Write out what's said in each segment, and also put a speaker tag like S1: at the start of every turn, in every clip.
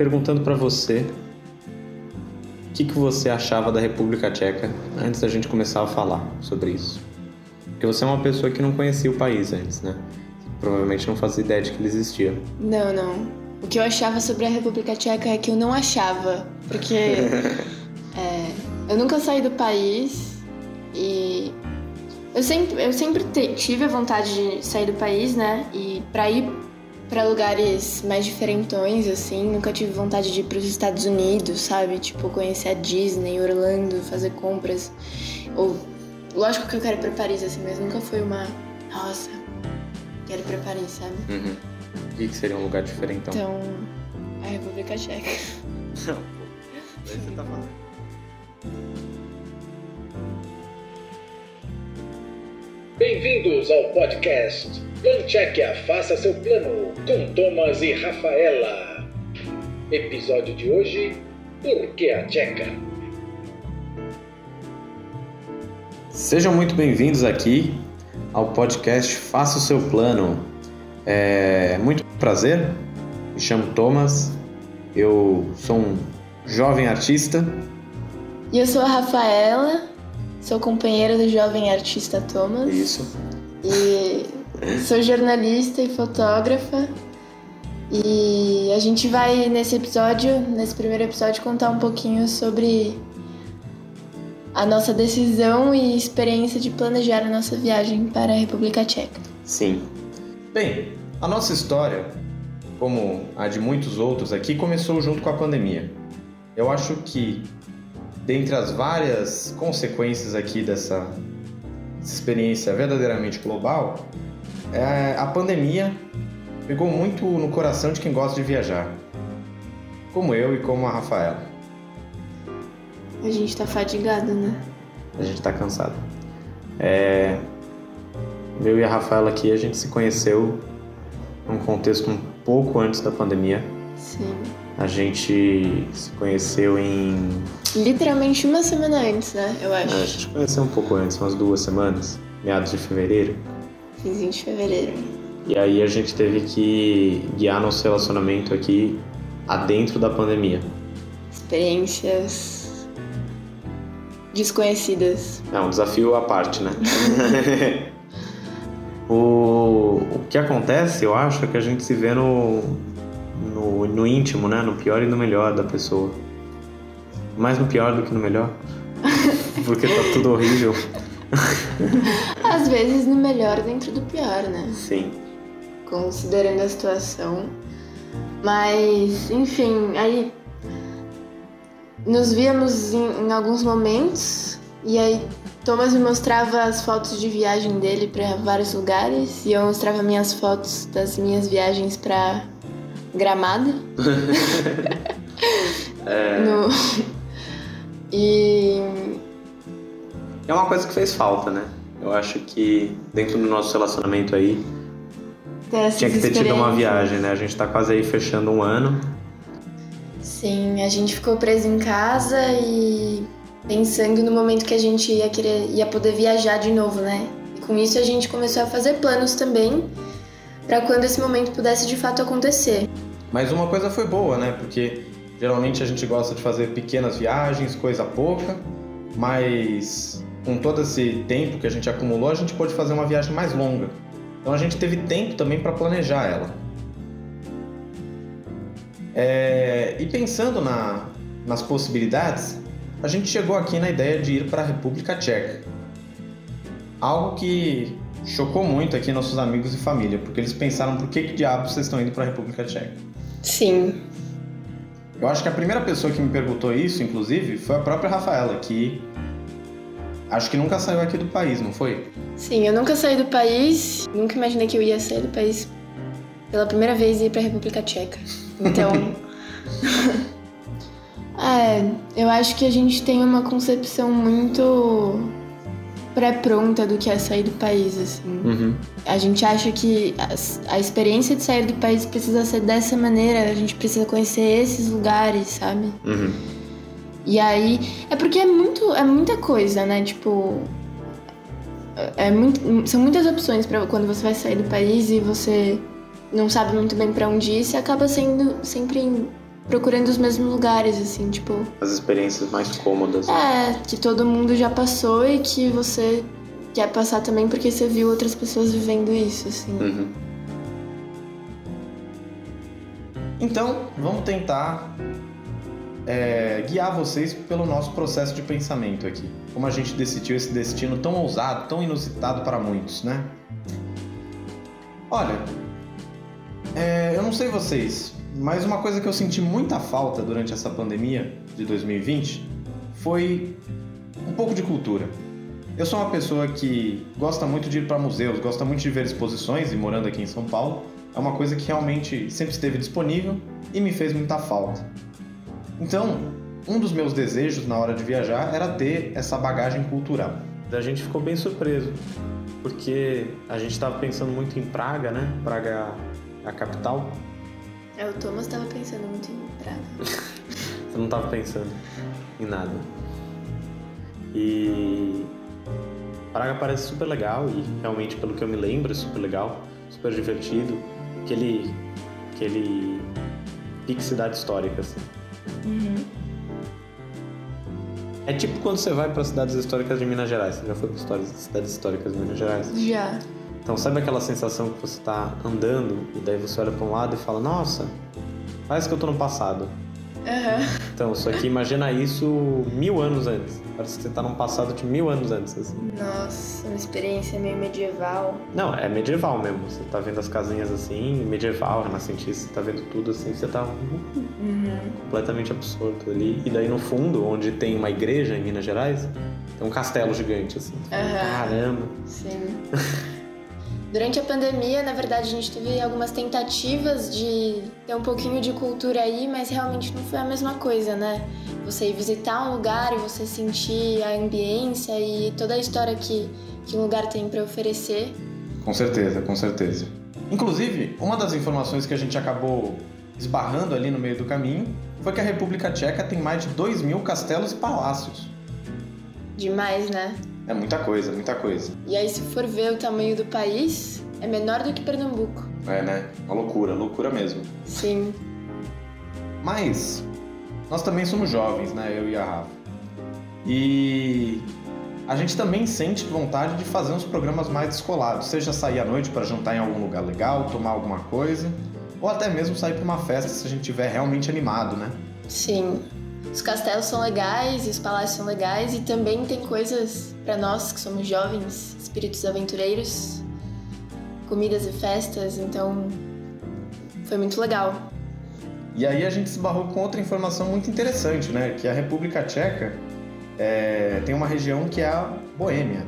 S1: perguntando para você o que, que você achava da República Tcheca antes da gente começar a falar sobre isso. Porque você é uma pessoa que não conhecia o país antes, né? Provavelmente não fazia ideia de que ele existia.
S2: Não, não. O que eu achava sobre a República Tcheca é que eu não achava, porque é, eu nunca saí do país e eu sempre, eu sempre tive a vontade de sair do país, né? E para ir para lugares mais diferentões, assim. Nunca tive vontade de ir para os Estados Unidos, sabe? Tipo, conhecer a Disney, Orlando, fazer compras. Ou, lógico que eu quero ir para Paris, assim, mas nunca foi uma. Nossa, quero ir para Paris, sabe?
S1: Uhum. E que seria um lugar diferentão?
S2: Então, a República Tcheca.
S1: Não, pô. Daí você tá falando.
S3: Bem-vindos ao podcast Planchequia Faça Seu Plano com Thomas e Rafaela. Episódio de hoje: Por que a Tcheca?
S1: Sejam muito bem-vindos aqui ao podcast Faça o Seu Plano. É muito prazer, me chamo Thomas, eu sou um jovem artista.
S2: E eu sou a Rafaela, sou companheira do jovem artista Thomas.
S1: Isso.
S2: E sou jornalista e fotógrafa. E a gente vai nesse episódio, nesse primeiro episódio, contar um pouquinho sobre a nossa decisão e experiência de planejar a nossa viagem para a República Tcheca.
S1: Sim. Bem, a nossa história, como a de muitos outros aqui, começou junto com a pandemia. Eu acho que, dentre as várias consequências aqui dessa, experiência verdadeiramente global, é, a pandemia pegou muito no coração de quem gosta de viajar, como eu e como a Rafaela.
S2: A gente tá fadigado, né?
S1: A gente tá cansado. É, eu e a Rafaela aqui, a gente se conheceu num contexto um pouco antes da pandemia.
S2: Sim.
S1: A gente se conheceu em.
S2: Literalmente uma semana antes, né? Eu acho.
S1: A gente conheceu um pouco antes, umas duas semanas, meados de fevereiro.
S2: Finzinho de fevereiro.
S1: E aí a gente teve que guiar nosso relacionamento aqui adentro da pandemia.
S2: Experiências desconhecidas.
S1: É um desafio à parte, né? o, o que acontece, eu acho, é que a gente se vê no, no, no íntimo, né? No pior e no melhor da pessoa. Mais no pior do que no melhor. Porque tá tudo horrível.
S2: Às vezes no melhor dentro do pior, né?
S1: Sim.
S2: Considerando a situação. Mas, enfim, aí nos víamos em, em alguns momentos e aí Thomas me mostrava as fotos de viagem dele para vários lugares e eu mostrava minhas fotos das minhas viagens para Gramado.
S1: É,
S2: No... E
S1: é uma coisa que fez falta, né? Eu acho que dentro do nosso relacionamento aí tinha que ter tido uma viagem, né? A gente tá quase aí fechando um ano.
S2: Sim, a gente ficou preso em casa e pensando no momento que a gente ia querer ia poder viajar de novo, né? E com isso a gente começou a fazer planos também para quando esse momento pudesse de fato acontecer.
S1: Mas uma coisa foi boa, né? Porque geralmente a gente gosta de fazer pequenas viagens, coisa pouca, mas com todo esse tempo que a gente acumulou, a gente pôde fazer uma viagem mais longa. Então a gente teve tempo também para planejar ela. É, e pensando na- nas possibilidades, a gente chegou aqui na ideia de ir para a República Tcheca. Algo que chocou muito aqui nossos amigos e família, porque eles pensaram por que, que diabos vocês estão indo para a República Tcheca.
S2: Sim,
S1: Eu acho que a primeira pessoa que me perguntou isso, inclusive, foi a própria Rafaela, que acho que nunca saiu aqui do país, não foi?
S2: sim, eu nunca saí do país, nunca imaginei que eu ia sair do país pela primeira vez e ir para a República Tcheca. Então, é, eu acho que a gente tem uma concepção muito pré-pronta do que é sair do país, assim.
S1: Uhum.
S2: A gente acha que as- a experiência de sair do país precisa ser dessa maneira, a gente precisa conhecer esses lugares, sabe?
S1: Uhum.
S2: E aí, é porque é muito, é muita coisa, né? Tipo, é muito, são muitas opções para quando você vai sair do país e você não sabe muito bem para onde ir, você acaba sendo sempre procurando os mesmos lugares, assim, tipo.
S1: As experiências mais cômodas.
S2: É, que todo mundo já passou e que você quer passar também porque você viu outras pessoas vivendo isso, assim.
S1: Uhum. Então, vamos tentar é, guiar vocês pelo nosso processo de pensamento aqui. Como a gente decidiu esse destino tão ousado, tão inusitado para muitos, né? Olha, é, eu não sei vocês, mas uma coisa que eu senti muita falta durante essa pandemia de 2020 foi um pouco de cultura. Eu sou uma pessoa que gosta muito de ir para museus, gosta muito de ver exposições e morando aqui em São Paulo, é uma coisa que realmente sempre esteve disponível e me fez muita falta. Então, um dos meus desejos na hora de viajar era ter essa bagagem cultural. A gente ficou bem surpreso, porque a gente estava pensando muito em Praga, né? Praga é a capital.
S2: É, o Thomas estava pensando muito em Praga.
S1: Você não estava pensando em nada. E Praga parece super legal e realmente, pelo que eu me lembro, é super legal, super divertido. Aquele, aquele pique cidade histórica, assim. Uhum. É tipo quando você vai para cidades históricas de Minas Gerais. Você já foi para cidades históricas de Minas Gerais?
S2: Já.
S1: Então, sabe aquela sensação que você está andando e daí você olha para um lado e fala: Nossa, parece que eu tô no passado.
S2: Uhum.
S1: Então, só que imagina isso mil anos antes. Parece que você tá num passado de mil anos antes. Assim.
S2: Nossa, uma experiência meio medieval.
S1: Não, é medieval mesmo. Você tá vendo as casinhas assim, medieval, renascentista, você tá vendo tudo assim, você tá uhum. completamente absorto ali. E daí no fundo, onde tem uma igreja em Minas Gerais, tem um castelo gigante, assim. Uhum. Caramba!
S2: Sim. Durante a pandemia, na verdade, a gente teve algumas tentativas de ter um pouquinho de cultura aí, mas realmente não foi a mesma coisa, né? Você ir visitar um lugar e você sentir a ambiência e toda a história que, que um lugar tem para oferecer.
S1: Com certeza, com certeza. Inclusive, uma das informações que a gente acabou esbarrando ali no meio do caminho foi que a República Tcheca tem mais de 2 mil castelos e palácios.
S2: Demais, né?
S1: É muita coisa, muita coisa.
S2: E aí, se for ver o tamanho do país, é menor do que Pernambuco.
S1: É, né? Uma loucura, loucura mesmo.
S2: Sim.
S1: Mas nós também somos jovens, né? Eu e a Rafa. E a gente também sente vontade de fazer uns programas mais descolados, seja sair à noite para jantar em algum lugar legal, tomar alguma coisa, ou até mesmo sair para uma festa se a gente estiver realmente animado, né?
S2: Sim. Os castelos são legais os palácios são legais e também tem coisas para nós que somos jovens, espíritos aventureiros, comidas e festas, então foi muito legal.
S1: E aí a gente se barrou com outra informação muito interessante, né? Que a República Tcheca é, tem uma região que é a Boêmia,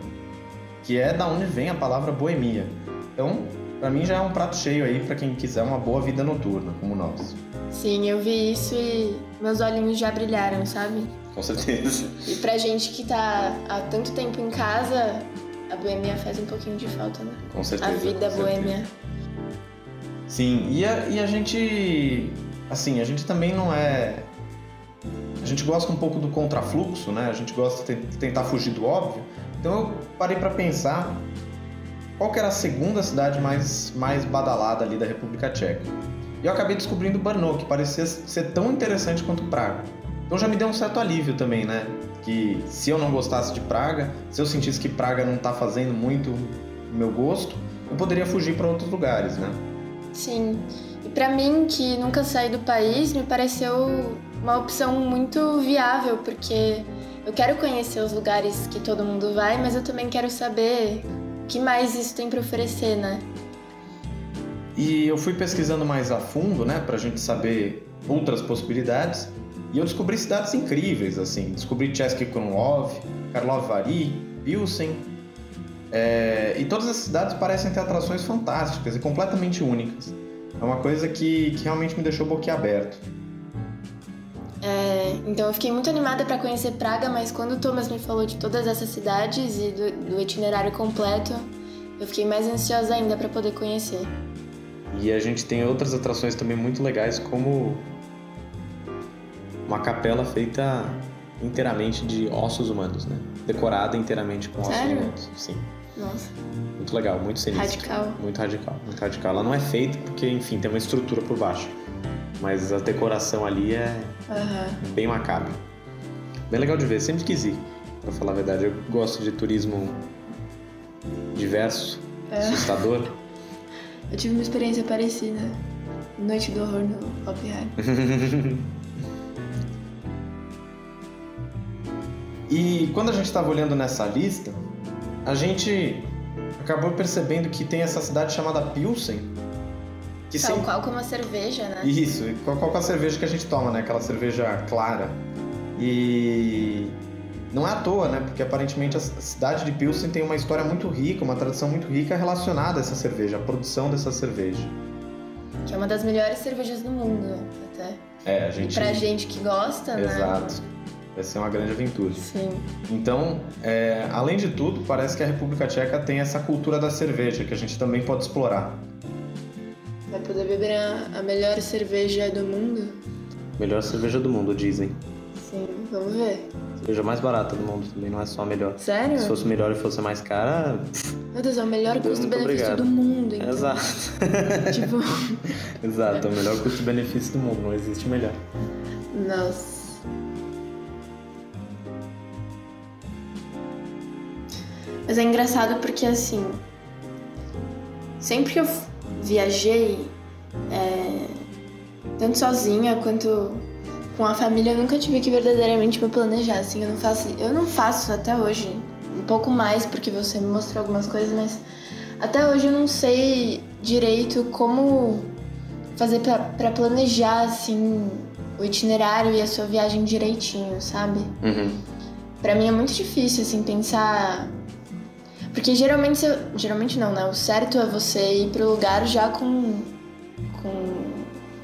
S1: que é da onde vem a palavra boemia. Então, para mim já é um prato cheio aí para quem quiser uma boa vida noturna, como nós.
S2: Sim, eu vi isso e meus olhinhos já brilharam, sabe?
S1: Com certeza.
S2: E pra gente que tá há tanto tempo em casa, a boêmia faz um pouquinho de falta, né?
S1: Com certeza.
S2: A vida boêmia.
S1: Sim, e a, e a gente. Assim, a gente também não é. A gente gosta um pouco do contrafluxo, né? A gente gosta de tentar fugir do óbvio. Então eu parei para pensar qual que era a segunda cidade mais, mais badalada ali da República Tcheca. E eu acabei descobrindo Brno, que parecia ser tão interessante quanto Praga. Então já me deu um certo alívio também, né? Que se eu não gostasse de Praga, se eu sentisse que Praga não está fazendo muito o meu gosto, eu poderia fugir para outros lugares, né?
S2: Sim. E para mim, que nunca saí do país, me pareceu uma opção muito viável, porque eu quero conhecer os lugares que todo mundo vai, mas eu também quero saber o que mais isso tem para oferecer, né?
S1: E eu fui pesquisando mais a fundo, né, pra gente saber outras possibilidades, e eu descobri cidades incríveis, assim. Descobri Chesky Krumlov, Karlov Vary, Pilsen. É... e todas as cidades parecem ter atrações fantásticas e completamente únicas. É uma coisa que, que realmente me deixou boquiaberto.
S2: É, então eu fiquei muito animada para conhecer Praga, mas quando o Thomas me falou de todas essas cidades e do, do itinerário completo, eu fiquei mais ansiosa ainda para poder conhecer.
S1: E a gente tem outras atrações também muito legais, como uma capela feita inteiramente de ossos humanos, né? Decorada inteiramente com ossos
S2: Sério?
S1: humanos. Sim.
S2: Nossa.
S1: Muito legal, muito sinistro.
S2: Radical.
S1: Muito radical, muito radical. Ela não é feita porque, enfim, tem uma estrutura por baixo. mas a decoração ali é
S2: Aham.
S1: bem macabra. Bem legal de ver, sempre quis ir, pra falar a verdade. Eu gosto de turismo diverso, assustador.
S2: Eu tive uma experiência parecida. Noite do horror no Oppenheimer.
S1: E quando a gente estava olhando nessa lista, a gente acabou percebendo que tem essa cidade chamada Pilsen. Que
S2: Tal
S1: sempre...
S2: qual como a cerveja, né?
S1: Isso, qual, qual é a cerveja que a gente toma, né? Aquela cerveja clara. E não é à toa, né? Porque aparentemente a cidade de Pilsen tem uma história muito rica, uma tradição muito rica relacionada a essa cerveja, a produção dessa cerveja.
S2: Que é uma das melhores cervejas do mundo, até.
S1: É, a
S2: E
S1: gente.
S2: pra gente que gosta, né?
S1: Exato. Vai ser uma grande aventura.
S2: Sim.
S1: Então, é, além de tudo, parece que a República Tcheca tem essa cultura da cerveja que a gente também pode explorar.
S2: Vai poder beber a, a melhor cerveja do mundo?
S1: Melhor cerveja do mundo, dizem.
S2: Sim, vamos ver.
S1: Cerveja mais barata do mundo também, não é só a melhor.
S2: Sério?
S1: Se fosse melhor e fosse mais cara,
S2: Meu Deus, é o melhor custo-benefício do mundo, então.
S1: exato.
S2: Tipo,
S1: exato, é o melhor custo-benefício do mundo, não existe melhor.
S2: nossa. Mas é engraçado porque, assim, sempre que eu viajei, é, tanto sozinha quanto com a família, eu nunca tive que verdadeiramente me planejar, assim, eu não faço, eu não faço até hoje, um pouco mais porque você me mostrou algumas coisas, mas até hoje eu não sei direito como fazer pra, pra planejar, assim, o itinerário e a sua viagem direitinho, sabe?
S1: Uhum.
S2: Pra mim é muito difícil, assim, pensar. Porque geralmente, geralmente não, né? O certo é você ir pro lugar já com, com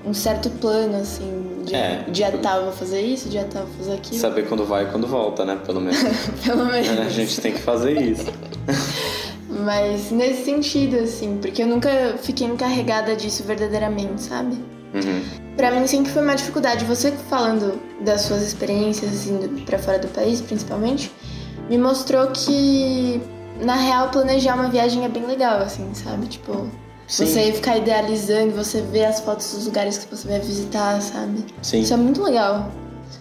S2: um certo plano, assim. Dia,
S1: É.
S2: dia tal eu vou fazer isso, dia tal eu vou fazer aquilo.
S1: Saber quando vai e quando volta, né? Pelo menos.
S2: Pelo menos.
S1: a gente tem que fazer isso.
S2: Mas nesse sentido, assim, porque eu nunca fiquei encarregada disso verdadeiramente, sabe?
S1: Uhum.
S2: Pra mim sempre foi uma dificuldade. Você falando das suas experiências, assim, pra fora do país, principalmente, me mostrou que, na real, planejar uma viagem é bem legal, assim, sabe? Tipo,
S1: Sim,
S2: você ficar idealizando, você ver as fotos dos lugares que você vai visitar, sabe?
S1: sim.
S2: Isso é muito legal.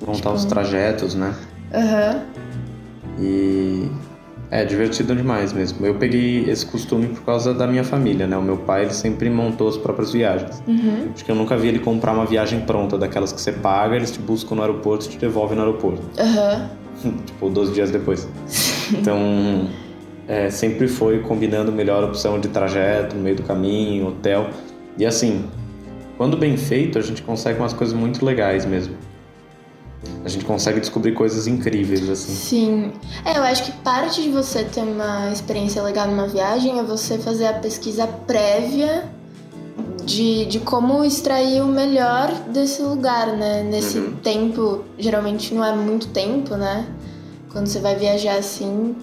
S1: Montar os trajetos, né?
S2: Aham.
S1: E é divertido demais mesmo. Eu peguei esse costume por causa da minha família, né? O meu pai ele sempre montou as próprias viagens.
S2: Uhum.
S1: Acho que eu nunca vi ele comprar uma viagem pronta, daquelas que você paga, eles te buscam no aeroporto e te devolvem no aeroporto.
S2: Aham.
S1: tipo, 12 dias depois. Então, é, sempre foi combinando melhor opção de trajeto, no meio do caminho, hotel. E assim, quando bem feito, a gente consegue umas coisas muito legais mesmo. A gente consegue descobrir coisas incríveis, assim.
S2: Sim. É, eu acho que parte de você ter uma experiência legal numa viagem é você fazer a pesquisa prévia de, de como extrair o melhor desse lugar, né? Nesse
S1: Uhum.
S2: tempo, geralmente não é muito tempo, né? Quando você vai viajar assim,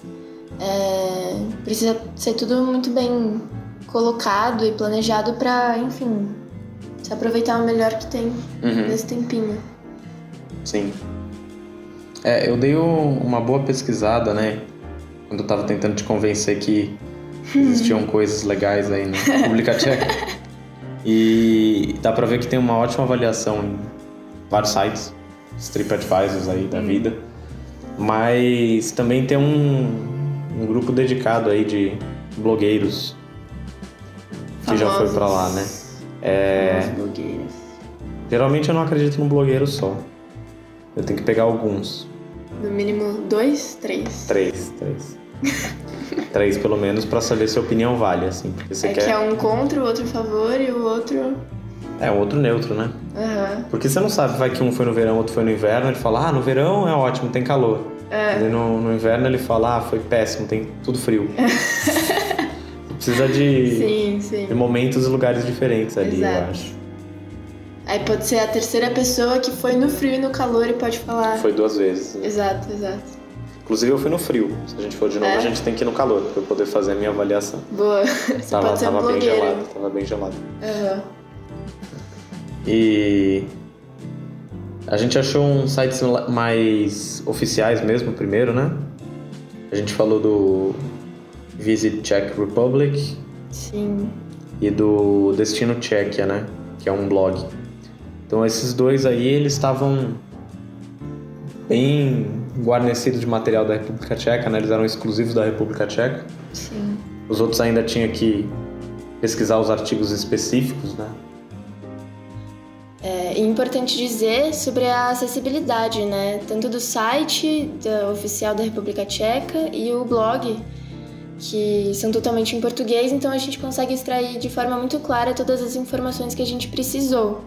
S2: é, precisa ser tudo muito bem colocado e planejado pra, enfim, se aproveitar o melhor que tem
S1: Uhum.
S2: nesse tempinho.
S1: Sim. É, eu dei um- uma boa pesquisada, né? Quando eu tava tentando te convencer que existiam coisas legais aí na República Tcheca. E dá pra ver que tem uma ótima avaliação em vários sites, TripAdvisors aí da vida. Mas também tem um, um grupo dedicado aí de blogueiros que já foi pra lá, né? É,
S2: Famosos blogueiros.
S1: geralmente eu não acredito num blogueiro só. Eu tenho que pegar alguns.
S2: No mínimo dois, três.
S1: Três, três. três pelo menos pra saber se a opinião vale, assim. Porque você
S2: é
S1: quer.
S2: que é um contra, o outro a favor e o outro.
S1: É um outro neutro, né?
S2: Aham.
S1: Porque você não sabe, vai que um foi no verão, outro foi no inverno, ele fala, ah, no verão é ótimo, tem calor.
S2: É.
S1: No, no inverno ele fala, ah, foi péssimo, tem tudo frio. Precisa de,
S2: Sim, sim.
S1: de momentos e lugares diferentes ali, eu
S2: Exato.
S1: acho.
S2: Aí pode ser a terceira pessoa que foi no frio e no calor e pode falar.
S1: Foi duas vezes.
S2: Exato, exato.
S1: Inclusive eu fui no frio. Se a gente for de novo,
S2: É?
S1: a gente tem que ir no calor pra eu poder fazer a minha avaliação.
S2: Boa. Você
S1: Tava,
S2: pode ser um
S1: tava bem
S2: blogueiro.
S1: gelado, tava bem gelado.
S2: Aham.
S1: E a gente achou uns sites mais oficiais mesmo primeiro, né? A gente falou do Visit Czech Republic
S2: Sim.
S1: e do Destino Tchequia, né? Que é um blog. Então esses dois aí eles estavam bem guarnecidos de material da República Tcheca, né? Eles eram exclusivos da República Tcheca.
S2: Sim.
S1: Os outros ainda tinha que pesquisar os artigos específicos, né?
S2: É importante dizer sobre a acessibilidade, né? Tanto do site da, oficial da República Tcheca e o blog, que são totalmente em português, então a gente consegue extrair de forma muito clara todas as informações que a gente precisou.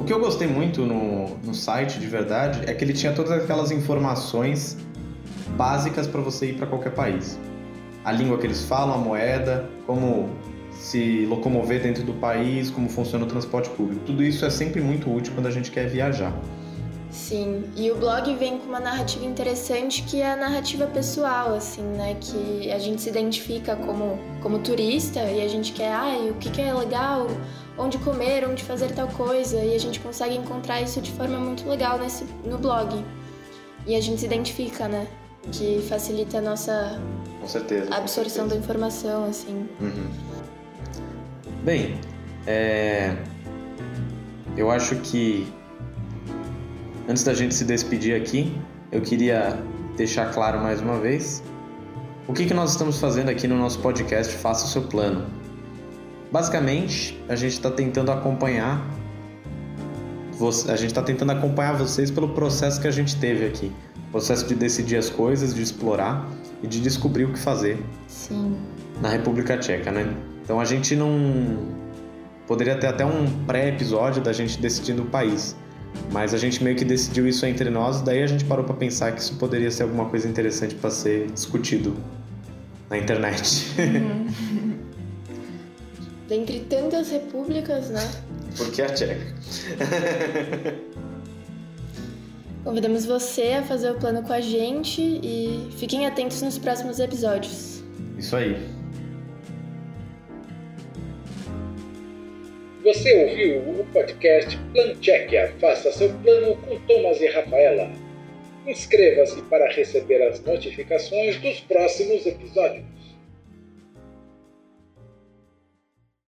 S1: O que eu gostei muito no, no site, de verdade, é que ele tinha todas aquelas informações básicas para você ir para qualquer país. A língua que eles falam, a moeda, como se locomover dentro do país, como funciona o transporte público. Tudo isso é sempre muito útil quando a gente quer viajar.
S2: Sim, e o blog vem com uma narrativa interessante que é a narrativa pessoal, assim, né? Que a gente se identifica como, como turista e a gente quer, ah, o que, que é legal, onde comer, onde fazer tal coisa, e a gente consegue encontrar isso de forma muito legal nesse, no blog. E a gente se identifica, né? Que facilita a nossa
S1: com certeza,
S2: absorção
S1: com certeza.
S2: da informação, assim.
S1: Uhum. Bem, é... eu acho que antes da gente se despedir aqui, eu queria deixar claro mais uma vez o que, que nós estamos fazendo aqui no nosso podcast Faça o Seu Plano. Basicamente, a gente está tentando acompanhar a gente está tentando acompanhar vocês pelo processo que a gente teve aqui, processo de decidir as coisas, de explorar e de descobrir o que fazer
S2: Sim.
S1: na República Tcheca, né? Então a gente não poderia ter até um pré-episódio da gente decidindo o país, mas a gente meio que decidiu isso entre nós, daí a gente parou para pensar que isso poderia ser alguma coisa interessante para ser discutido na internet.
S2: Uhum. Dentre tantas repúblicas, né?
S1: Porque a Tcheca.
S2: Convidamos você a fazer o plano com a gente e fiquem atentos nos próximos episódios.
S1: Isso aí.
S3: Você ouviu o podcast Plan Tchequia. Faça seu plano com Thomas e Rafaela. Inscreva-se para receber as notificações dos próximos episódios.